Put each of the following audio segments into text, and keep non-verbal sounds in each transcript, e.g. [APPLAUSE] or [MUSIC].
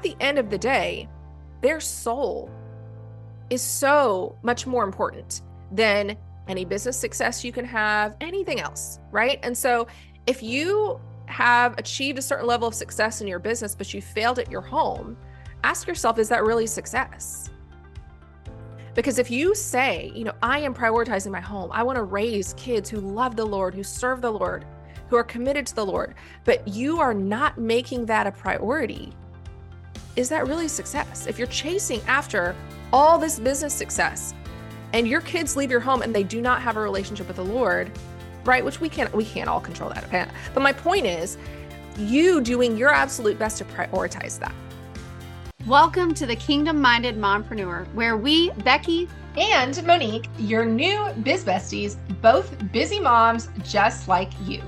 at the end of the day, their soul is so much more important than any business success you can have, anything else, right? And so if you have achieved a certain level of success in your business, but you failed at your home, ask yourself, is that really success? Because if you say, you know, I am prioritizing my home, I want to raise kids who love the Lord, who serve the Lord, who are committed to the Lord, but you are not making that a priority, is that really success? If you're chasing after all this business success and your kids leave your home and they do not have a relationship with the Lord, right? Which we can't we can't all control that. Okay? But my point is you doing your absolute best to prioritize that. Welcome to the Kingdom Minded Mompreneur, where we, Becky and Monique, your new biz besties, both busy moms just like you.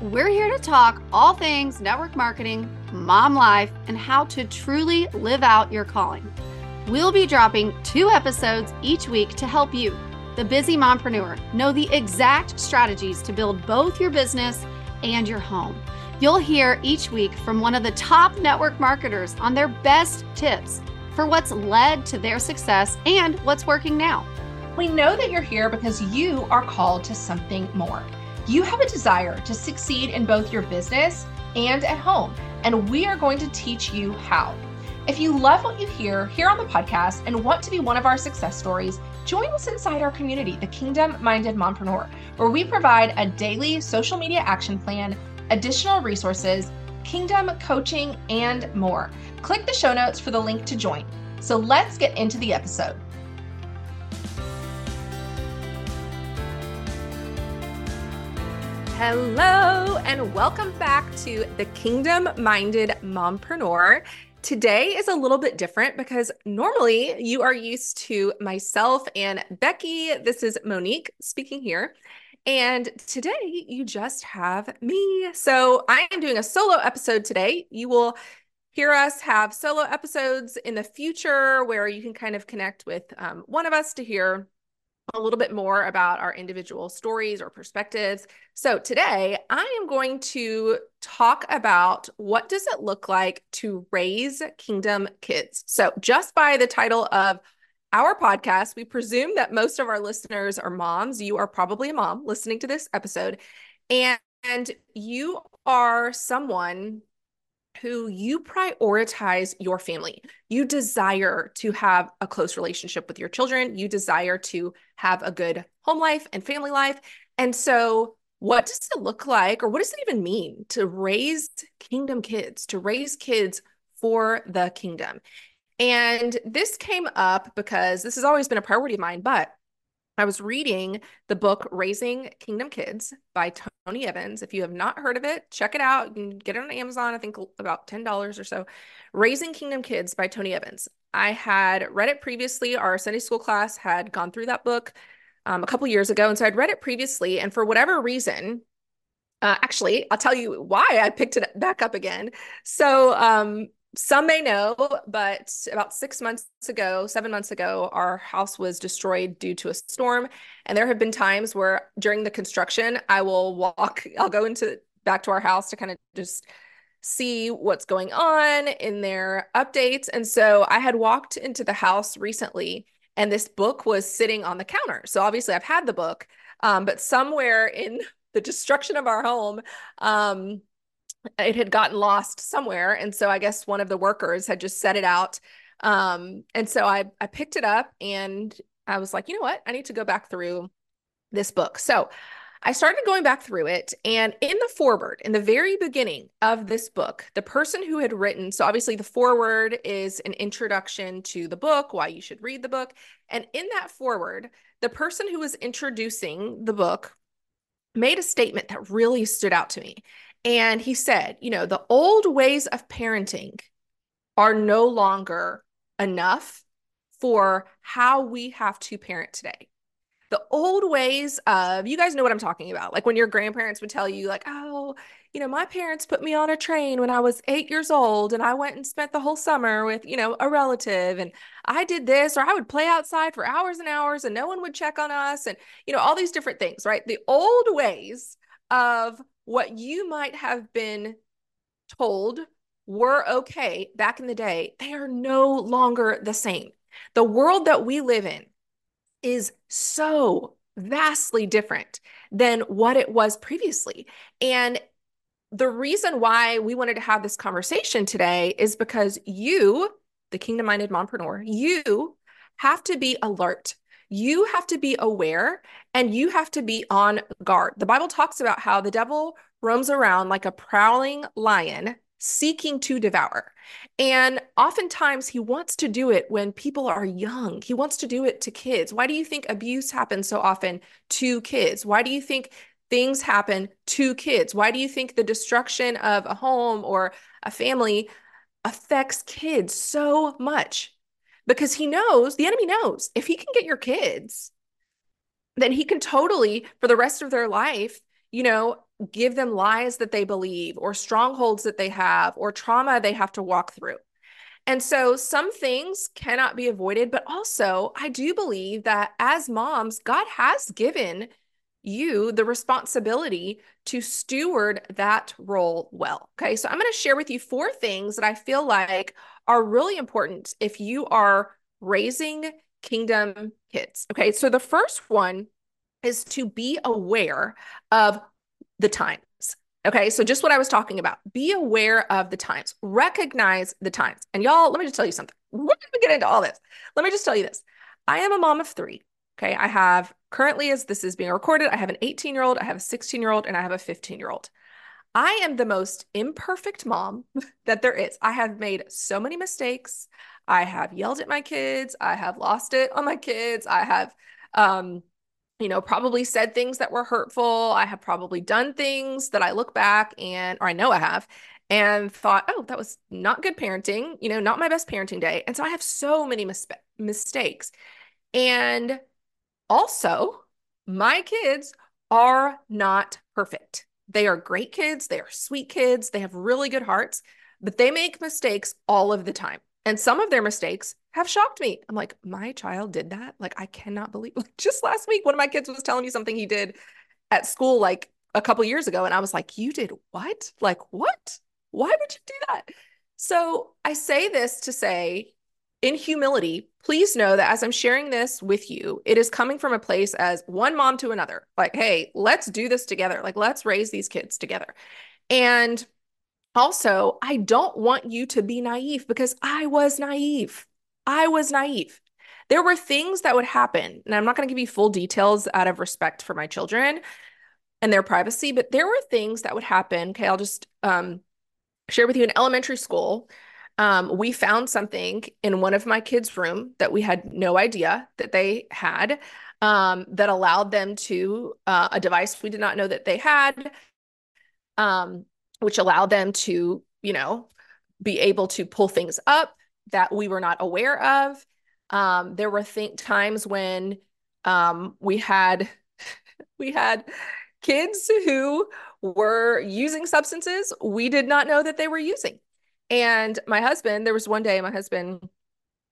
We're here to talk all things network marketing, mom life, and how to truly live out your calling. We'll be dropping two episodes each week to help you, the busy mompreneur, know the exact strategies to build both your business and your home. You'll hear each week from one of the top network marketers on their best tips for what's led to their success and what's working now. We know that you're here because you are called to something more. You have a desire to succeed in both your business and at home, and we are going to teach you how. If you love what you hear here on the podcast and want to be one of our success stories, join us inside our community, the Kingdom Minded Mompreneur, where we provide a daily social media action plan, additional resources, kingdom coaching, and more. Click the show notes for the link to join. So let's get into the episode. Hello, and welcome back to the Kingdom Minded Mompreneur. Today is a little bit different because normally you are used to myself and Becky. This is Monique speaking here. And today you just have me. So I am doing a solo episode today. You will hear us have solo episodes in the future where you can kind of connect with um, one of us to hear a little bit more about our individual stories or perspectives. So today I am going to talk about what does it look like to raise kingdom kids. So just by the title of our podcast, we presume that most of our listeners are moms. You are probably a mom listening to this episode and you are someone who you prioritize your family. You desire to have a close relationship with your children. You desire to have a good home life and family life. And so, what does it look like, or what does it even mean to raise kingdom kids, to raise kids for the kingdom? And this came up because this has always been a priority of mine, but I was reading the book Raising Kingdom Kids by Tony Evans. If you have not heard of it, check it out. You can get it on Amazon, I think about $10 or so. Raising Kingdom Kids by Tony Evans. I had read it previously. Our Sunday school class had gone through that book um, a couple years ago. And so I'd read it previously. And for whatever reason, uh, actually, I'll tell you why I picked it back up again. So, um, some may know, but about six months ago, seven months ago, our house was destroyed due to a storm. And there have been times where during the construction, I will walk, [LAUGHS] I'll go into back to our house to kind of just see what's going on in their updates. And so I had walked into the house recently and this book was sitting on the counter. So obviously I've had the book, um, but somewhere in [LAUGHS] the destruction of our home, um, it had gotten lost somewhere and so i guess one of the workers had just set it out um, and so i i picked it up and i was like you know what i need to go back through this book so I started going back through it. And in the foreword, in the very beginning of this book, the person who had written, so obviously the foreword is an introduction to the book, why you should read the book. And in that foreword, the person who was introducing the book made a statement that really stood out to me. And he said, you know, the old ways of parenting are no longer enough for how we have to parent today. The old ways of, you guys know what I'm talking about. Like when your grandparents would tell you, like, oh, you know, my parents put me on a train when I was eight years old and I went and spent the whole summer with, you know, a relative and I did this, or I would play outside for hours and hours and no one would check on us and, you know, all these different things, right? The old ways of what you might have been told were okay back in the day, they are no longer the same. The world that we live in is so vastly different than what it was previously. And the reason why we wanted to have this conversation today is because you, the kingdom minded mompreneur, you have to be alert. You have to be aware and you have to be on guard. The Bible talks about how the devil roams around like a prowling lion seeking to devour. And oftentimes he wants to do it when people are young. He wants to do it to kids. Why do you think abuse happens so often to kids? Why do you think things happen to kids? Why do you think the destruction of a home or a family affects kids so much? Because he knows, the enemy knows, if he can get your kids, then he can totally, for the rest of their life, you know, give them lies that they believe or strongholds that they have or trauma they have to walk through. And so some things cannot be avoided, but also I do believe that as moms, God has given you the responsibility to steward that role well. Okay. So I'm going to share with you four things that I feel like are really important if you are raising kingdom kids. Okay. So the first one is to be aware of the times. Okay, so just what I was talking about. Be aware of the times, recognize the times. And y'all, let me just tell you something. We're going to get into all this. Let me just tell you this. I am a mom of three. Okay, I have currently, as this is being recorded, I have an 18 year old, I have a 16 year old, and I have a 15 year old. I am the most imperfect mom [LAUGHS] that there is. I have made so many mistakes. I have yelled at my kids. I have lost it on my kids. I have um, you know, probably said things that were hurtful. I have probably done things that I look back and, or I know I have, and thought, oh, that was not good parenting, you know, not my best parenting day. And so I have so many mis- mistakes. And also, my kids are not perfect. They are great kids. They are sweet kids. They have really good hearts, but they make mistakes all of the time. And some of their mistakes have shocked me. I'm like, my child did that. Like, I cannot believe. [LAUGHS] Like, just last week, one of my kids was telling me something he did at school like a couple years ago, and I was like, you did what? Like, what? Why would you do that? So I say this to say, in humility, please know that as I'm sharing this with you, it is coming from a place as one mom to another. Like, hey, let's do this together. Like, let's raise these kids together. And also, I don't want you to be naive because I was naive. I was naive. There were things that would happen, and I'm not going to give you full details out of respect for my children and their privacy, but there were things that would happen. Okay, I'll just um, share with you in elementary school. Um, we found something in one of my kids' room that we had no idea that they had um, that allowed them to uh, a device we did not know that they had. Um, which allowed them to, you know, be able to pull things up that we were not aware of. Um, there were th- times when um, we had [LAUGHS] we had kids who were using substances we did not know that they were using. And my husband, there was one day my husband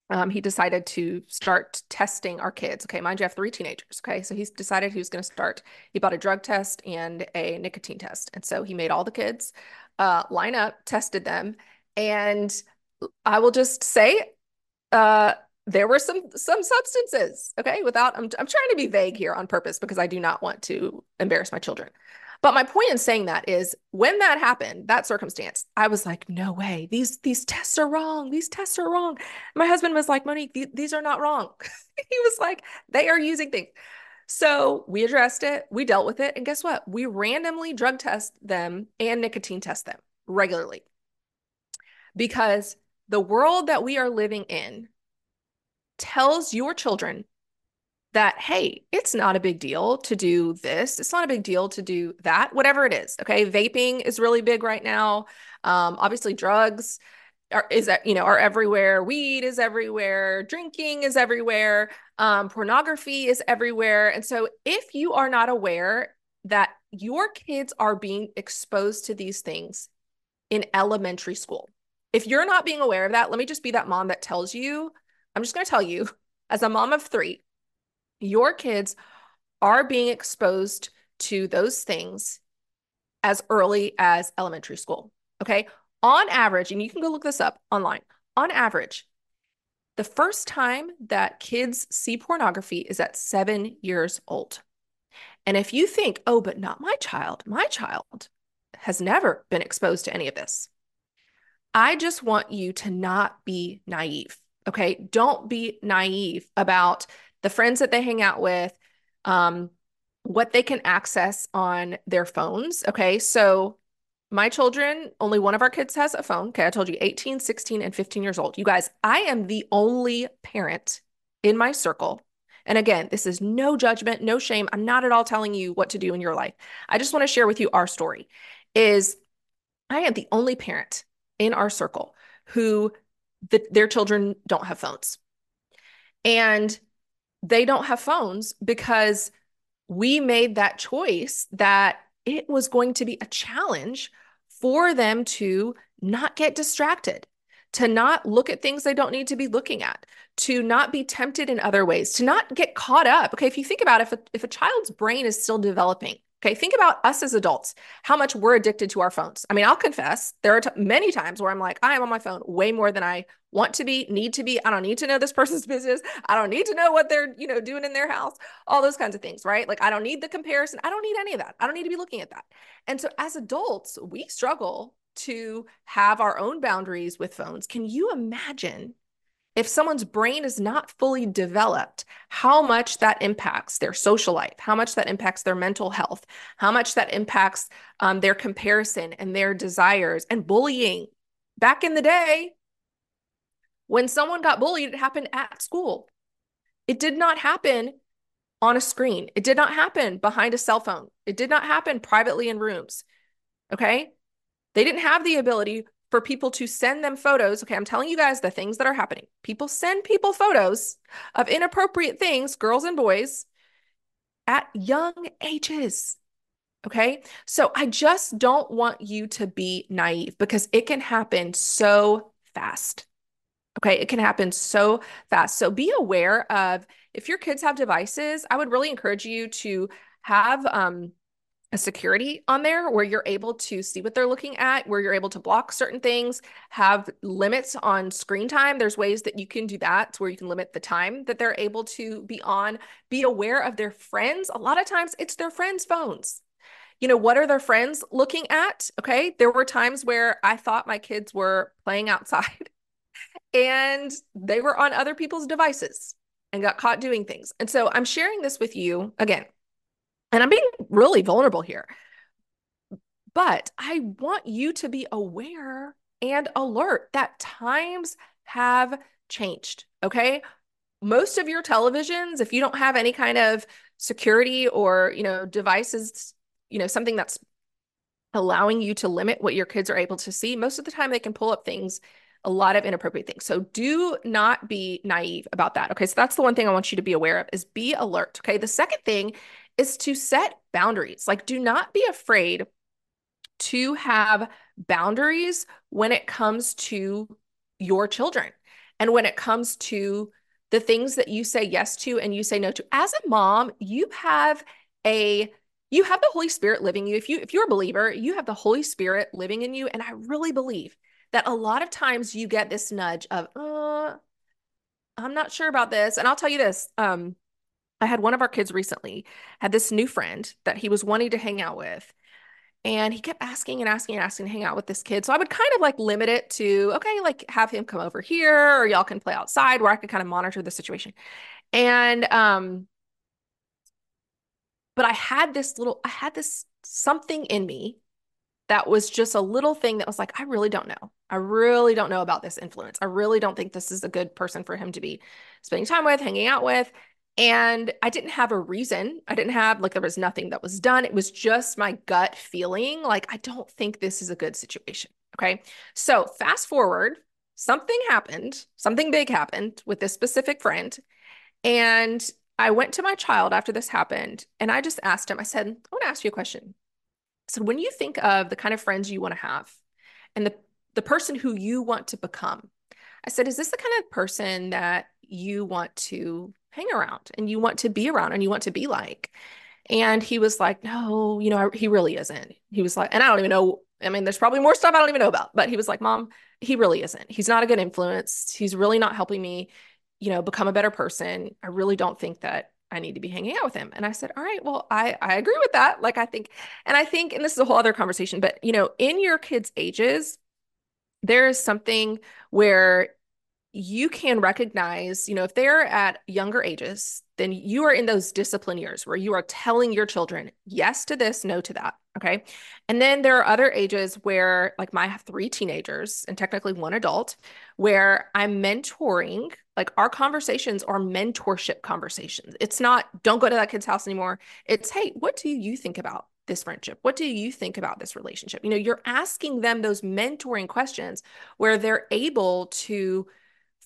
um, he decided to start testing our kids. Okay, mind you, I have three teenagers. Okay, so he's decided he was going to start. He bought a drug test and a nicotine test, and so he made all the kids uh, line up, tested them, and I will just say, uh, there were some some substances. Okay, without I'm I'm trying to be vague here on purpose because I do not want to embarrass my children. But my point in saying that is when that happened, that circumstance, I was like, no way. These these tests are wrong. These tests are wrong. My husband was like, Monique, th- these are not wrong. [LAUGHS] he was like, they are using things. So we addressed it, we dealt with it, and guess what? We randomly drug test them and nicotine test them regularly. Because the world that we are living in tells your children that, hey, it's not a big deal to do this. It's not a big deal to do that, whatever it is. Okay. Vaping is really big right now. Um, obviously, drugs are, is that, you know, are everywhere. Weed is everywhere. Drinking is everywhere. Um, pornography is everywhere. And so if you are not aware that your kids are being exposed to these things in elementary school, if you're not being aware of that, let me just be that mom that tells you, I'm just going to tell you, as a mom of three, your kids are being exposed to those things as early as elementary school. Okay. on average, and you can go look this up online, on average, the first time that kids see pornography is at seven years old. And if you think, oh, but not my child, my child has never been exposed to any of this. I just want you to not be naive. Okay. Don't be naive about the friends that they hang out with, um, what they can access on their phones. Okay. So my children, only one of our kids has a phone. Okay. I told you 18, 16, and 15 years old. You guys, I am the only parent in my circle. And again, this is no judgment, no shame. I'm not at all telling you what to do in your life. I just want to share with you our story is I am the only parent in our circle who the, their children don't have phones. And they don't have phones because we made that choice that it was going to be a challenge for them to not get distracted, to not look at things they don't need to be looking at, to not be tempted in other ways, to not get caught up. Okay, if you think about it, if a, if a child's brain is still developing, Okay, think about us as adults, how much we're addicted to our phones. I mean, I'll confess, there are t- many times where I'm like, I am on my phone way more than I want to be, need to be. I don't need to know this [LAUGHS] person's business. I don't need to know what they're, you know, doing in their house, all those kinds of things, right? Like I don't need the comparison. I don't need any of that. I don't need to be looking at that. And so as adults, we struggle to have our own boundaries with phones. Can you imagine if someone's brain is not fully developed, how much that impacts their social life, how much that impacts their mental health, how much that impacts um, their comparison and their desires and bullying. Back in the day, when someone got bullied, it happened at school. It did not happen on a screen. It did not happen behind a cell phone. It did not happen privately in rooms. Okay. They didn't have the ability for people to send them photos. Okay, I'm telling you guys the things that are happening. People send people photos of inappropriate things, girls and boys, at young ages. Okay, so I just don't want you to be naive because it can happen so fast. Okay, it can happen so fast. So be aware of if your kids have devices, I would really encourage you to have um, a security on there where you're able to see what they're looking at, where you're able to block certain things, have limits on screen time. There's ways that you can do that where you can limit the time that they're able to be on. Be aware of their friends. A lot of times it's their friends' phones. You know, what are their friends looking at? Okay. There were times where I thought my kids were playing outside [LAUGHS] and they were on other people's devices and got caught doing things. And so I'm sharing this with you again and I'm being really vulnerable here. But I want you to be aware and alert that times have changed. Okay. Most of your televisions, if you don't have any kind of security or, you know, devices, you know, something that's allowing you to limit what your kids are able to see, most of the time they can pull up things, a lot of inappropriate things. So do not be naive about that. Okay. So that's the one thing I want you to be aware of is be alert. Okay. The second thing is to set boundaries. Like, do not be afraid to have boundaries when it comes to your children and when it comes to the things that you say yes to and you say no to. As a mom, you have a you have the Holy Spirit living you. If you if you're a believer, you have the Holy Spirit living in you and I really believe that a lot of times you get this nudge of uh I'm not sure about this. And I'll tell you this, um I had one of our kids recently had this new friend that he was wanting to hang out with. And he kept asking and asking and asking to hang out with this kid. So I would kind of like limit it to, okay, like have him come over here or y'all can play outside where I could kind of monitor the situation. And um but I had this little I had this something in me that was just a little thing that was like, I really don't know. I really don't know about this influence. I really don't think this is a good person for him to be spending time with, hanging out with. And I didn't have a reason. I didn't have, like, there was nothing that was done. It was just my gut feeling like, I don't think this is a good situation. Okay. So, fast forward, something happened, something big happened with this specific friend. And I went to my child after this happened and I just asked him, I said, I want to ask you a question. Said, when you think of the kind of friends you want to have and the, the person who you want to become, I said, is this the kind of person that you want to hang around and you want to be around and you want to be like. And he was like, no, you know, he really isn't. He was like, and I don't even know I mean, there's probably more stuff I don't even know about, but he was like, Mom, he really isn't. He's not a good influence. He's really not helping me, you know, become a better person. I really don't think that I need to be hanging out with him. And I said, All right, well, I, I agree with that. Like, I think, and I think, and this is a whole other conversation, but, you know, in your kids' ages, there is something where you can recognize, you know, if they're at younger ages, then you are in those discipline years where you are telling your children yes to this, no to that. Okay. And then there are other ages where, like, my, three teenagers and technically one adult, where I'm mentoring. Like, our conversations are mentorship conversations. It's not, don't go to that kid's house anymore. It's, hey, what do you think about this friendship? What do you think about this relationship? You know, you're asking them those mentoring questions where they're able to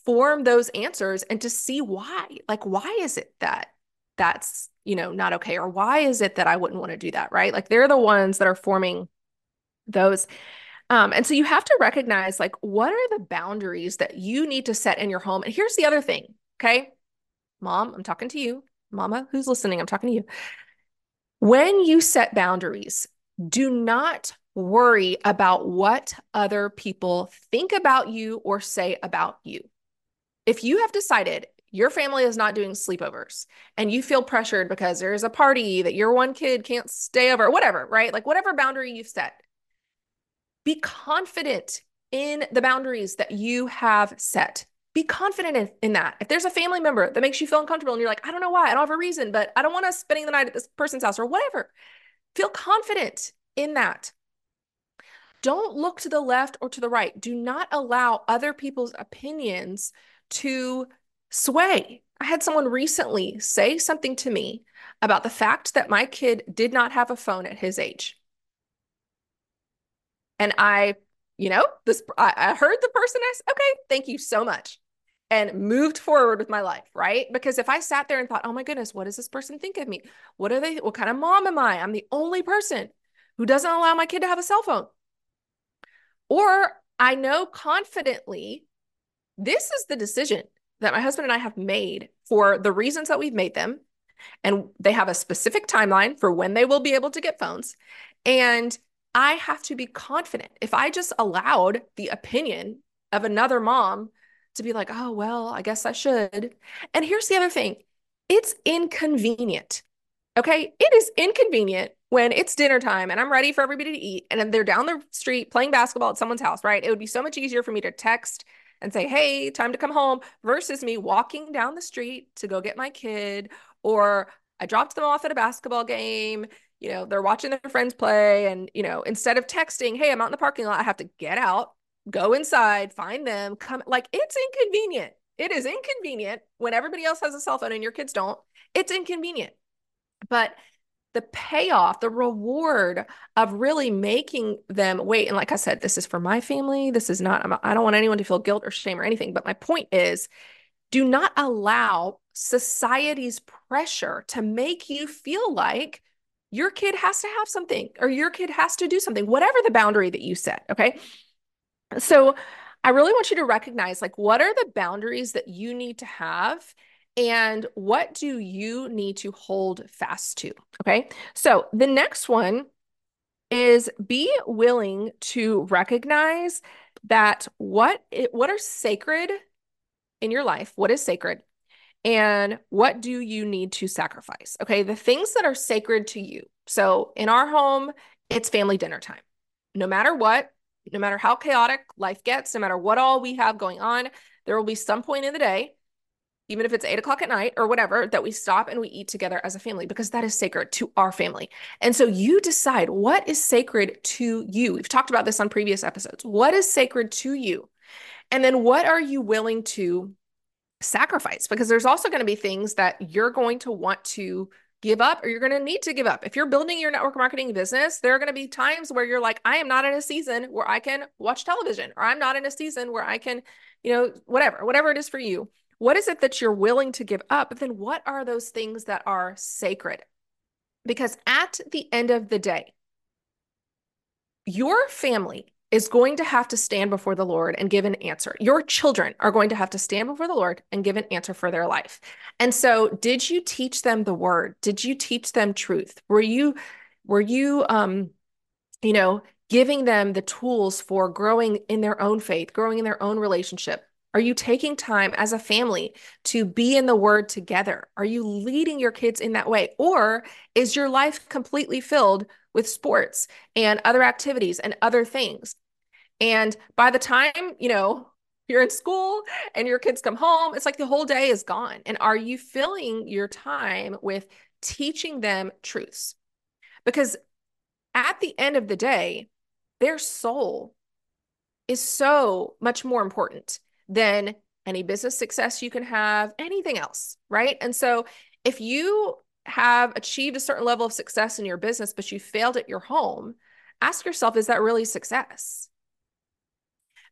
form those answers and to see why. Like, why is it that that's, you know, not okay? Or why is it that I wouldn't want to do that? Right. Like, they're the ones that are forming those. Um, and so you have to recognize like what are the boundaries that you need to set in your home. And here's the other thing. Okay. Mom, I'm talking to you. Mama, who's listening? I'm talking to you. When you set boundaries, do not worry about what other people think about you or say about you. If you have decided your family is not doing sleepovers and you feel pressured because there's a party that your one kid can't stay over, whatever, right? Like whatever boundary you've set, be confident in the boundaries that you have set. Be confident in, in, that. If there's a family member that makes you feel uncomfortable and you're like, I don't know why, I don't have a reason, but I don't want us spending the night at this person's house or whatever, feel confident in that. Don't look to the left or to the right. Do not allow other people's opinions to sway. I had someone recently say something to me about the fact that my kid did not have a phone at his age. And I, you know, this I, I heard the person ask, okay, thank you so much. And moved forward with my life, right? Because if I sat there and thought, oh my goodness, what does this person think of me? What are they? What kind of mom am I? I'm the only person who doesn't allow my kid to have a cell phone. Or I know confidently this is the decision that my husband and I have made for the reasons that we've made them. And they have a specific timeline for when they will be able to get phones. And I have to be confident. If I just allowed the opinion of another mom to be like, oh, well, I guess I should. And here's the other thing it's inconvenient. Okay. It is inconvenient when it's dinner time and I'm ready for everybody to eat and they're down the street playing basketball at someone's house, right? It would be so much easier for me to text and say, hey, time to come home versus me walking down the street to go get my kid or I dropped them off at a basketball game you know, they're watching their friends play. And, you know, instead of texting, hey, I'm out in the parking lot, I have to get out, go inside, find them, come. Like it's inconvenient. It is inconvenient when everybody else has a cell phone and your kids don't. It's inconvenient. But the payoff, the reward of really making them wait. And like I said, this is for my family. This is not, I don't want anyone to feel guilt or shame or anything. But my point is do not allow society's pressure to make you feel like your kid has to have something or your kid has to do something, whatever the boundary that you set. Okay. So I really want you to recognize like, what are the boundaries that you need to have? And what do you need to hold fast to? Okay. So the next one is be willing to recognize that what it, what are sacred in your life, what is sacred, and what do you need to sacrifice? Okay, the things that are sacred to you. So in our home, it's family dinner time. No matter what, no matter how chaotic life gets, no matter what all we have going on, there will be some point in the day, even if it's eight o'clock at night or whatever, that we stop and we eat together as a family because that is sacred to our family. And so you decide what is sacred to you. We've talked about this on previous episodes. What is sacred to you? And then what are you willing to sacrifice because there's also going to be things that you're going to want to give up or you're going to need to give up. If you're building your network marketing business, there are going to be times where you're like, I am not in a season where I can watch television, or I'm not in a season where I can, you know, whatever, whatever it is for you. What is it that you're willing to give up? But then what are those things that are sacred? Because at the end of the day, your family is going to have to stand before the Lord and give an answer. Your children are going to have to stand before the Lord and give an answer for their life. And so, did you teach them the word? Did you teach them truth? Were you were you um you know, giving them the tools for growing in their own faith, growing in their own relationship? Are you taking time as a family to be in the word together? Are you leading your kids in that way? Or is your life completely filled with sports and other activities and other things? And by the time, you know, [LAUGHS] you're in school and your kids come home, it's like the whole day is gone. And are you filling your time with teaching them truths? Because at the end of the day, their soul is so much more important than any business success you can have, anything else, right? And so if you have achieved a certain level of success in your business, but you failed at your home, ask yourself, is that really success?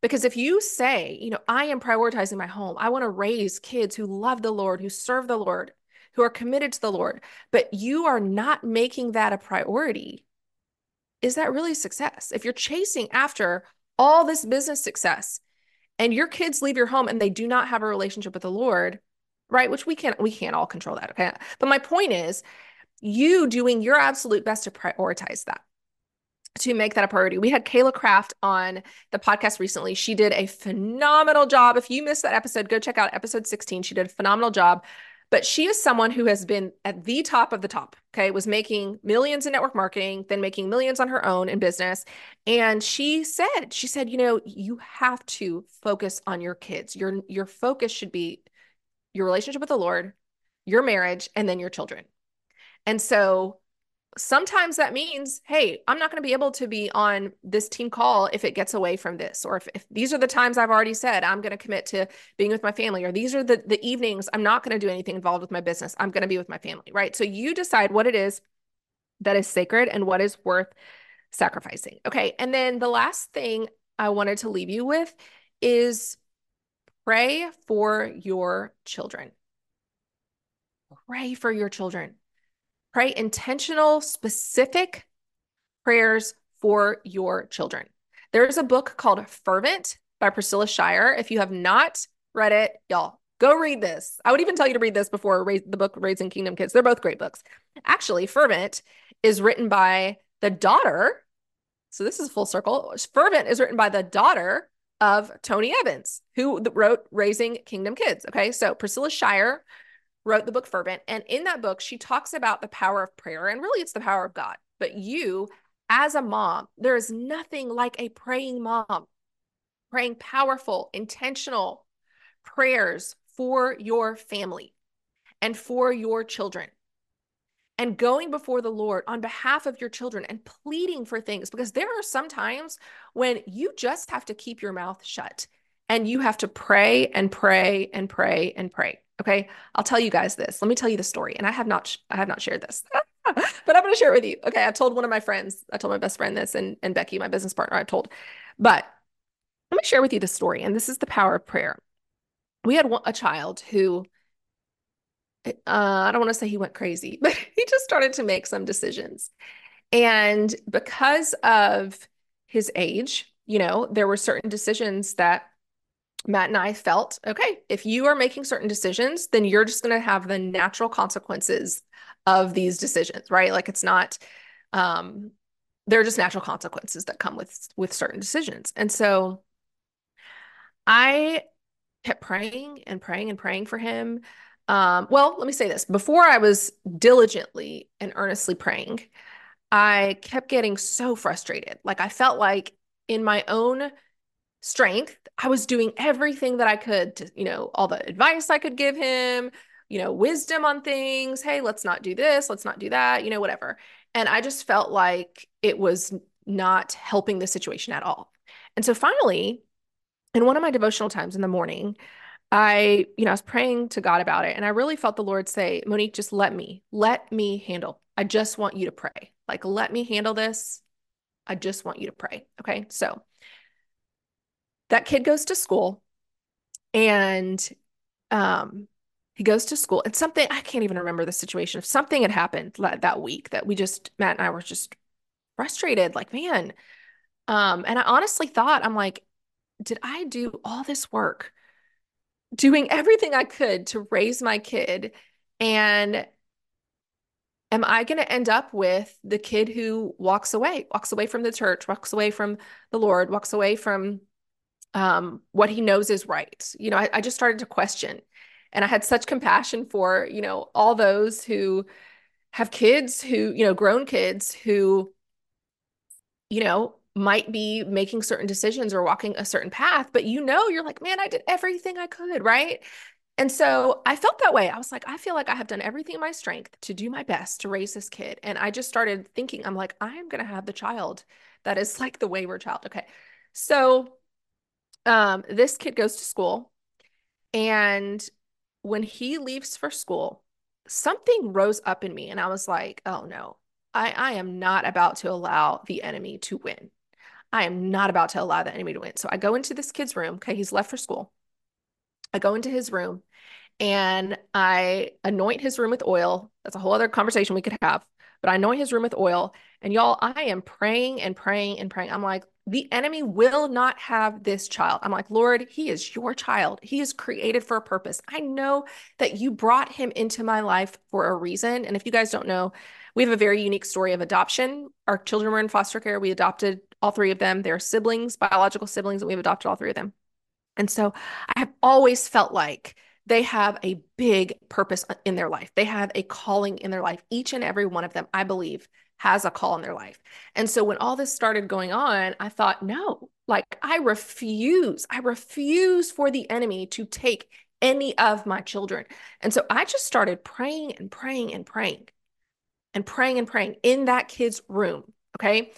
Because if you say, you know, I am prioritizing my home, I want to raise kids who love the Lord, who serve the Lord, who are committed to the Lord, but you are not making that a priority, is that really success? If you're chasing after all this business success and your kids leave your home and they do not have a relationship with the Lord, right? Which we can't we can't all control that, okay? But my point is you doing your absolute best to prioritize that to make that a priority. We had Kayla Kraft on the podcast recently. She did a phenomenal job. If you missed that episode, go check out episode 16. She did a phenomenal job. But she is someone who has been at the top of the top, okay, was making millions in network marketing, then making millions on her own in business. And she said, she said, you know, you have to focus on your kids. Your your focus should be your relationship with the Lord, your marriage, and then your children. And so sometimes that means, hey, I'm not going to be able to be on this team call if it gets away from this, or if, if these are the times I've already said I'm going to commit to being with my family, or these are the, the evenings I'm not going to do anything involved with my business. I'm going to be with my family, right? So you decide what it is that is sacred and what is worth sacrificing. Okay. And then the last thing I wanted to leave you with is pray for your children. Pray for your children. Pray intentional, specific prayers for your children. There's a book called Fervent by Priscilla Shirer. If you have not read it, y'all go read this. I would even tell you to read this before the book Raising Kingdom Kids. They're both great books. Actually, Fervent is written by the daughter. So this is full circle. Fervent is written by the daughter of Tony Evans, who wrote Raising Kingdom Kids. Okay. So Priscilla Shirer wrote the book Fervent. And in that book, she talks about the power of prayer. And really, it's the power of God. But you, as a mom, there is nothing like a praying mom, praying powerful, intentional prayers for your family and for your children. And going before the Lord on behalf of your children and pleading for things, because there are some times when you just have to keep your mouth shut and you have to pray and pray and pray and pray. Okay. I'll tell you guys this. Let me tell you the story. And I have not, I have not shared this, [LAUGHS] but I'm going to share it with you. Okay. I told one of my friends, I told my best friend this and, and Becky, my business partner, I told, but let me share with you the story. And this is the power of prayer. We had a child who, uh, I don't want to say he went crazy, [LAUGHS] but he just started to make some decisions. And because of his age, you know, there were certain decisions that Matt and I felt okay, if you are making certain decisions, then you're just going to have the natural consequences of these decisions, right? Like it's not, um, they're just natural consequences that come with with certain decisions. And so I kept praying and praying and praying for him. Um, well, let me say this before I was diligently and earnestly praying, I kept getting so frustrated. Like I felt like in my own strength, I was doing everything that I could to, you know, all the advice I could give him, you know, wisdom on things. Hey, let's not do this, let's not do that, you know, whatever. And I just felt like it was not helping the situation at all. And so finally, in one of my devotional times in the morning, I, you know, I was praying to God about it. And I really felt the Lord say, Monique, just let me, let me handle. I just want you to pray. Like, let me handle this. I just want you to pray. Okay. So that kid goes to school and um he goes to school and something I can't even remember the situation. If something had happened that week that we just Matt and I were just frustrated, like, man. Um, and I honestly thought, I'm like, did I do all this work doing everything I could to raise my kid and am I going to end up with the kid who walks away, walks away from the church, walks away from the Lord, walks away from um, what he knows is right? You know, I, I just started to question. And I had such compassion for, you know, all those who have kids who, you know, grown kids who, you know, might be making certain decisions or walking a certain path, but you know, you're like, man, I did everything I could, right? And so I felt that way. I was like, I feel like I have done everything in my strength to do my best to raise this kid. And I just started thinking, I'm like, I'm going to have the child that is like the wayward child. Okay. So um, this kid goes to school. And when he leaves for school, something rose up in me. And I was like, oh no, I, I am not about to allow the enemy to win. I am not about to allow the enemy to win. So I go into this kid's room. Okay. He's left for school. I go into his room and I anoint his room with oil. That's a whole other conversation we could have, but I anoint his room with oil. And y'all, I am praying and praying and praying. I'm like, the enemy will not have this child. I'm like, Lord, he is your child. He is created for a purpose. I know that you brought him into my life for a reason. And if you guys don't know, we have a very unique story of adoption. Our children were in foster care. We adopted all three of them. They're siblings, biological siblings, and we've adopted all three of them. And so I have always felt like they have a big purpose in their life. They have a calling in their life. Each and every one of them, I believe, has a call in their life. And so when all this started going on, I thought, no, like I refuse, I refuse for the enemy to take any of my children. And so I just started praying and praying and praying and praying and praying in that kid's room. Okay.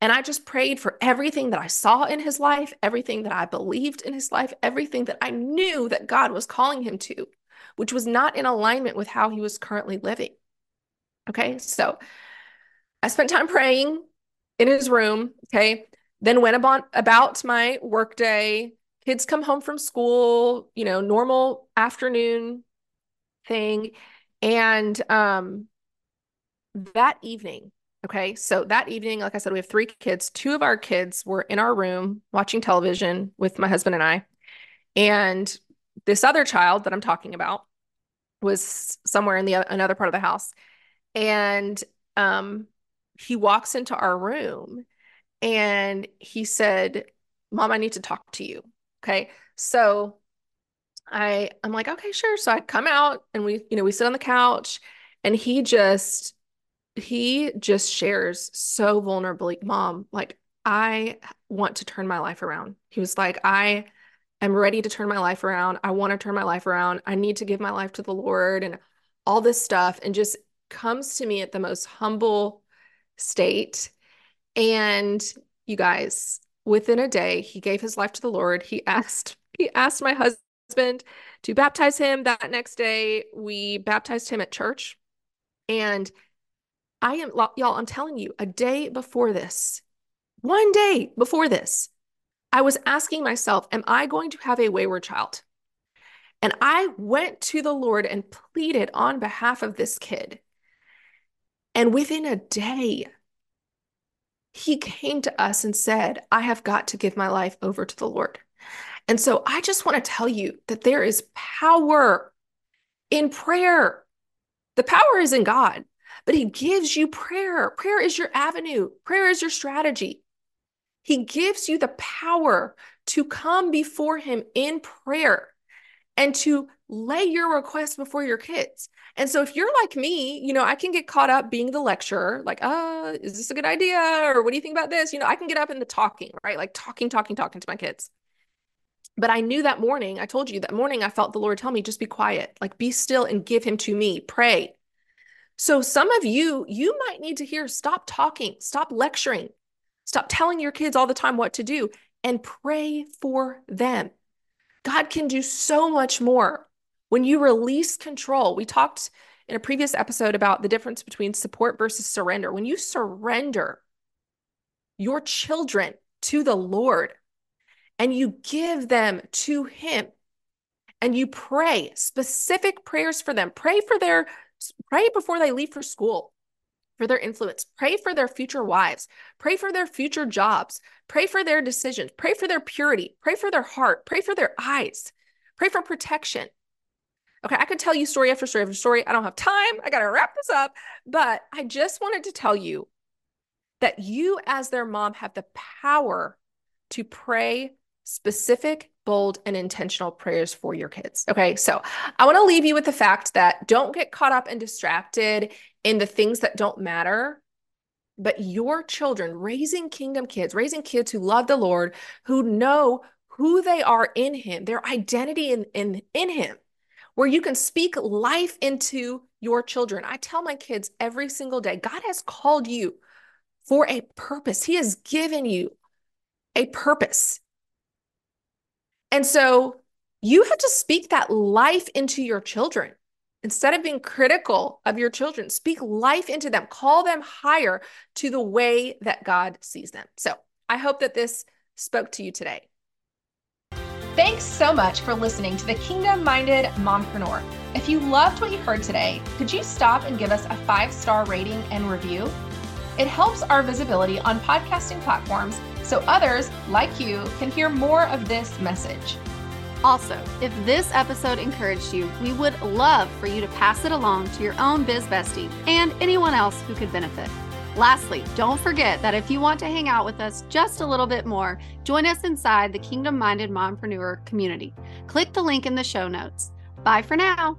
And I just prayed for everything that I saw in his life, everything that I believed in his life, everything that I knew that God was calling him to, which was not in alignment with how he was currently living. Okay. So I spent time praying in his room. Okay. Then went about, about my workday. Kids come home from school, you know, normal afternoon thing. And um, that evening, Okay. So that evening, like I said, we have three kids. Two of our kids were in our room watching television with my husband and I. And this other child that I'm talking about was somewhere in the another part of the house. And um, he walks into our room and he said, Mom, I need to talk to you. Okay. So I I'm like, okay, sure. So I come out and we, you know, we sit on the couch and he just he just shares so vulnerably, Mom, like, I want to turn my life around. He was like, I am ready to turn my life around. I want to turn my life around. I need to give my life to the Lord and all this stuff. And just comes to me at the most humble state. And you guys, within a day, he gave his life to the Lord. He asked, he asked my husband to baptize him that next day. We baptized him at church. And I am, y'all, I'm telling you, a day before this, one day before this, I was asking myself, am I going to have a wayward child? And I went to the Lord and pleaded on behalf of this kid. And within a day, he came to us and said, I have got to give my life over to the Lord. And so I just want to tell you that there is power in prayer. The power is in God but he gives you prayer. Prayer is your avenue, prayer is your strategy. He gives you the power to come before him in prayer and to lay your requests before your kids. And so if you're like me, you know, I can get caught up being the lecturer, like, uh, is this a good idea? Or what do you think about this? You know, I can get up in the talking, right? Like talking, talking, talking to my kids. But I knew that morning, I told you that morning, I felt the Lord tell me, just be quiet, like be still and give him to me, pray. So some of you, you might need to hear stop talking, stop lecturing, stop telling your kids all the time what to do and pray for them. God can do so much more when you release control. We talked in a previous episode about the difference between support versus surrender. When you surrender your children to the Lord and you give them to Him and you pray specific prayers for them, pray for their Pray before they leave for school for their influence. Pray for their future wives. Pray for their future jobs. Pray for their decisions. Pray for their purity. Pray for their heart. Pray for their eyes. Pray for protection. Okay, I could tell you story after story after story. I don't have time. I got to wrap this up. But I just wanted to tell you that you, as their mom, have the power to pray specific, bold, and intentional prayers for your kids. Okay, so I want to leave you with the fact that don't get caught up and distracted in the things that don't matter. But your children, raising kingdom kids, raising kids who love the Lord, who know who they are in Him, their identity in, in, in Him, where you can speak life into your children. I tell my kids every single day God has called you for a purpose, He has given you a purpose. And so you have to speak that life into your children. Instead of being critical of your children, speak life into them, call them higher to the way that God sees them. So I hope that this spoke to you today. Thanks so much for listening to the Kingdom Minded Mompreneur. If you loved what you heard today, could you stop and give us a five star rating and review? It helps our visibility on podcasting platforms so others, like you, can hear more of this message. Also, if this episode encouraged you, we would love for you to pass it along to your own biz bestie and anyone else who could benefit. Lastly, don't forget that if you want to hang out with us just a little bit more, join us inside the Kingdom Minded Mompreneur community. Click the link in the show notes. Bye for now.